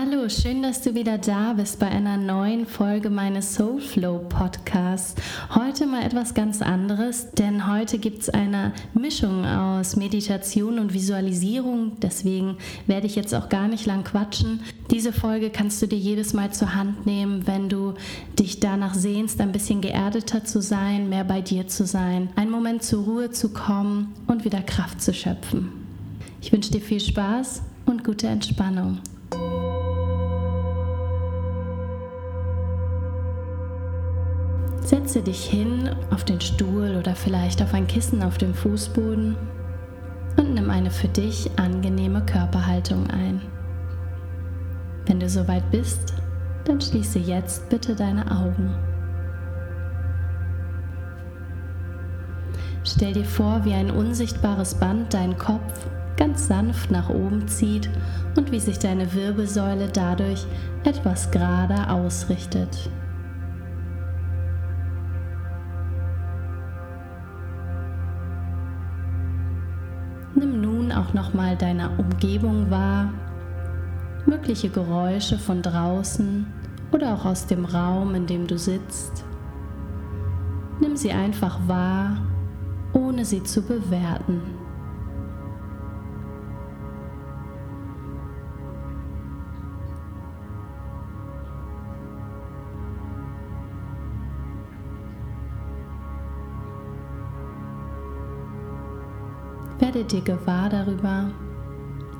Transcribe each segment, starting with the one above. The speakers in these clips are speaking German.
Hallo, schön, dass du wieder da bist bei einer neuen Folge meines Soulflow Podcasts. Heute mal etwas ganz anderes, denn heute gibt es eine Mischung aus Meditation und Visualisierung. Deswegen werde ich jetzt auch gar nicht lang quatschen. Diese Folge kannst du dir jedes Mal zur Hand nehmen, wenn du dich danach sehnst, ein bisschen geerdeter zu sein, mehr bei dir zu sein, einen Moment zur Ruhe zu kommen und wieder Kraft zu schöpfen. Ich wünsche dir viel Spaß und gute Entspannung. Setze dich hin auf den Stuhl oder vielleicht auf ein Kissen auf dem Fußboden und nimm eine für dich angenehme Körperhaltung ein. Wenn du soweit bist, dann schließe jetzt bitte deine Augen. Stell dir vor, wie ein unsichtbares Band deinen Kopf ganz sanft nach oben zieht und wie sich deine Wirbelsäule dadurch etwas gerade ausrichtet. Auch nochmal deine Umgebung wahr, mögliche Geräusche von draußen oder auch aus dem Raum, in dem du sitzt. Nimm sie einfach wahr, ohne sie zu bewerten. Werde dir gewahr darüber,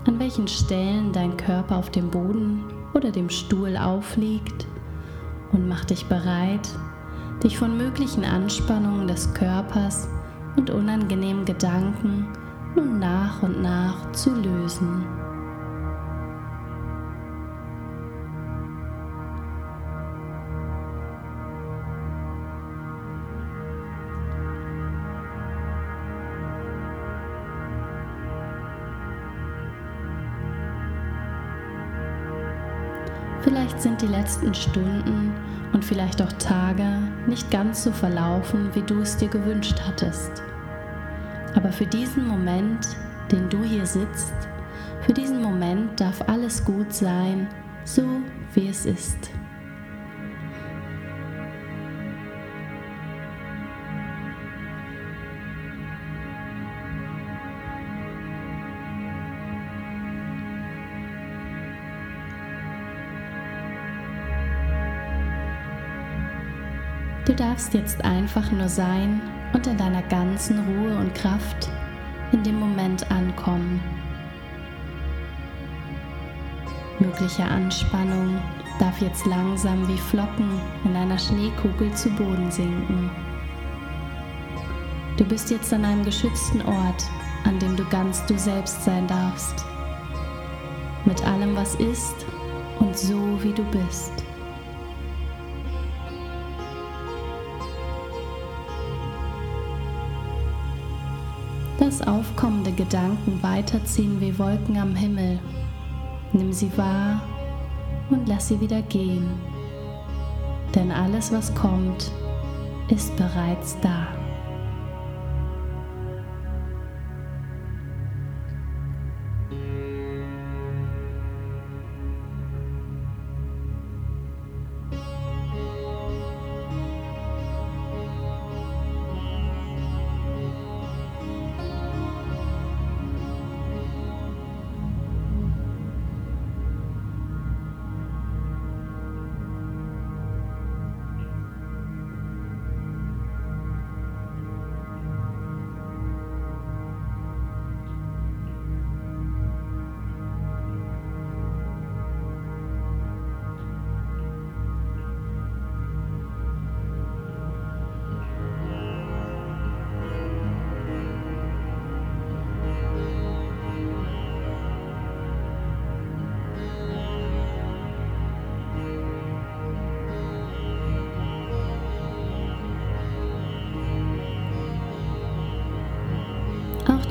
an welchen Stellen dein Körper auf dem Boden oder dem Stuhl aufliegt und mach dich bereit, dich von möglichen Anspannungen des Körpers und unangenehmen Gedanken nun nach und nach zu lösen. Vielleicht sind die letzten Stunden und vielleicht auch Tage nicht ganz so verlaufen, wie du es dir gewünscht hattest. Aber für diesen Moment, den du hier sitzt, für diesen Moment darf alles gut sein, so wie es ist. Du darfst jetzt einfach nur sein und in deiner ganzen Ruhe und Kraft in dem Moment ankommen. Mögliche Anspannung darf jetzt langsam wie Flocken in einer Schneekugel zu Boden sinken. Du bist jetzt an einem geschützten Ort, an dem du ganz du selbst sein darfst. Mit allem, was ist und so, wie du bist. Aufkommende Gedanken weiterziehen wie Wolken am Himmel. Nimm sie wahr und lass sie wieder gehen. Denn alles, was kommt, ist bereits da.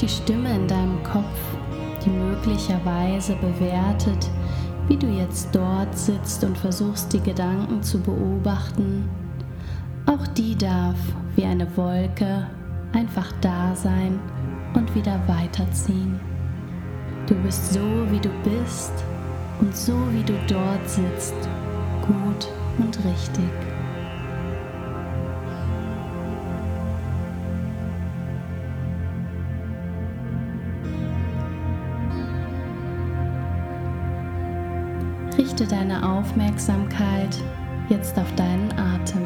Die Stimme in deinem Kopf, die möglicherweise bewertet, wie du jetzt dort sitzt und versuchst die Gedanken zu beobachten, auch die darf wie eine Wolke einfach da sein und wieder weiterziehen. Du bist so, wie du bist und so wie du dort sitzt, gut und richtig. Richte deine Aufmerksamkeit jetzt auf deinen Atem.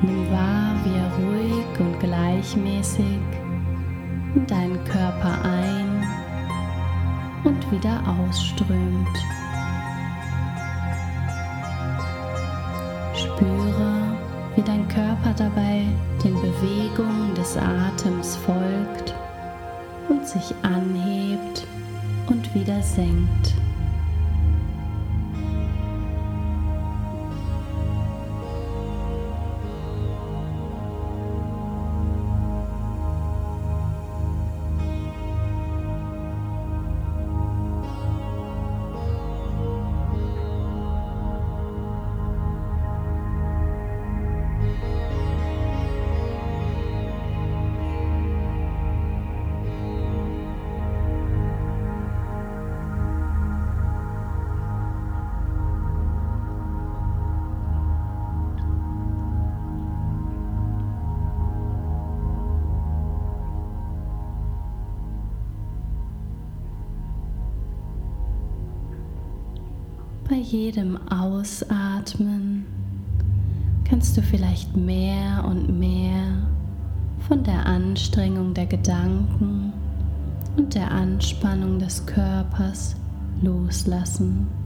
Nimm wahr, wie er ruhig und gleichmäßig in deinen Körper ein und wieder ausströmt. Spüre, wie dein Körper dabei den Bewegungen des Atems folgt und sich anhebt und Bei jedem Ausatmen kannst du vielleicht mehr und mehr von der Anstrengung der Gedanken und der Anspannung des Körpers loslassen.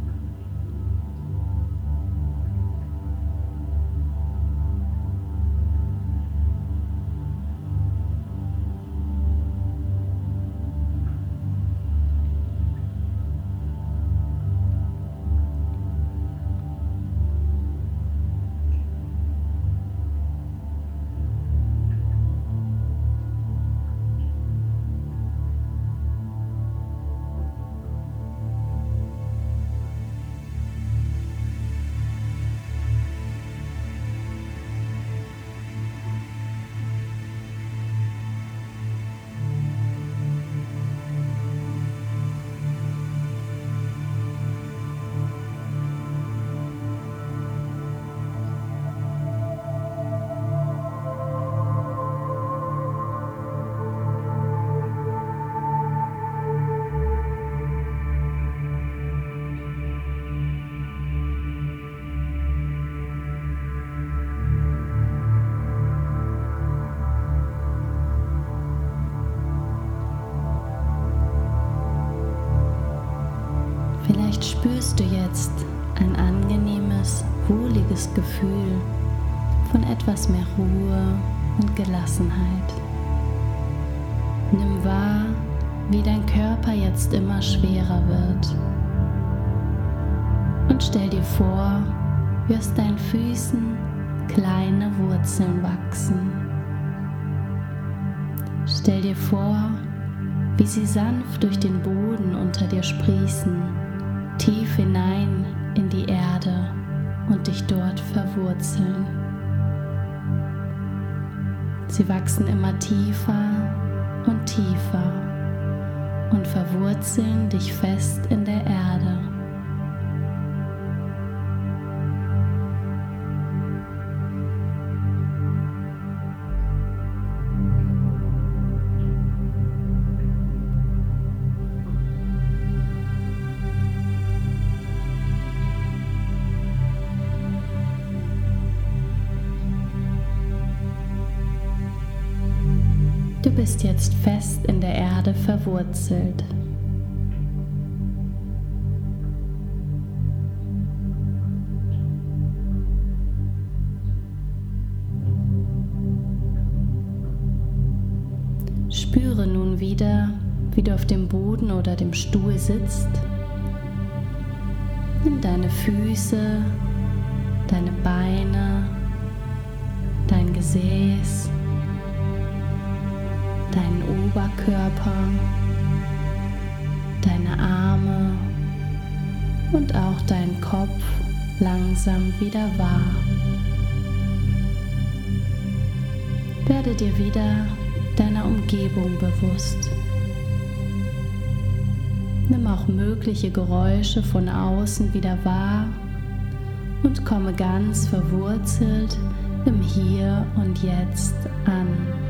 Wohliges Gefühl von etwas mehr Ruhe und Gelassenheit. Nimm wahr, wie dein Körper jetzt immer schwerer wird. Und stell dir vor, wie aus deinen Füßen kleine Wurzeln wachsen. Stell dir vor, wie sie sanft durch den Boden unter dir sprießen Sie wachsen immer tiefer und tiefer und verwurzeln dich fest in bist jetzt fest in der Erde verwurzelt. Spüre nun wieder, wie du auf dem Boden oder dem Stuhl sitzt. Nimm deine Füße, deine Beine, dein Gesäß deinen Oberkörper, deine Arme und auch deinen Kopf langsam wieder wahr. Werde dir wieder deiner Umgebung bewusst. Nimm auch mögliche Geräusche von außen wieder wahr und komme ganz verwurzelt im Hier und Jetzt an.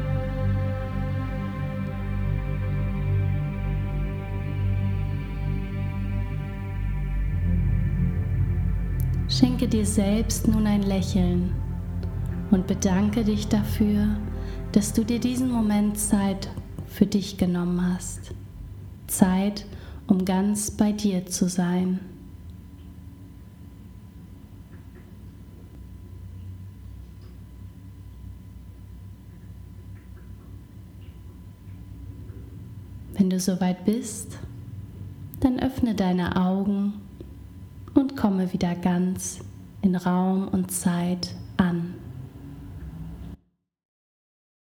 Schenke dir selbst nun ein Lächeln und bedanke dich dafür, dass du dir diesen Moment Zeit für dich genommen hast. Zeit, um ganz bei dir zu sein. Wenn du soweit bist, dann öffne deine Augen und komme wieder ganz in Raum und Zeit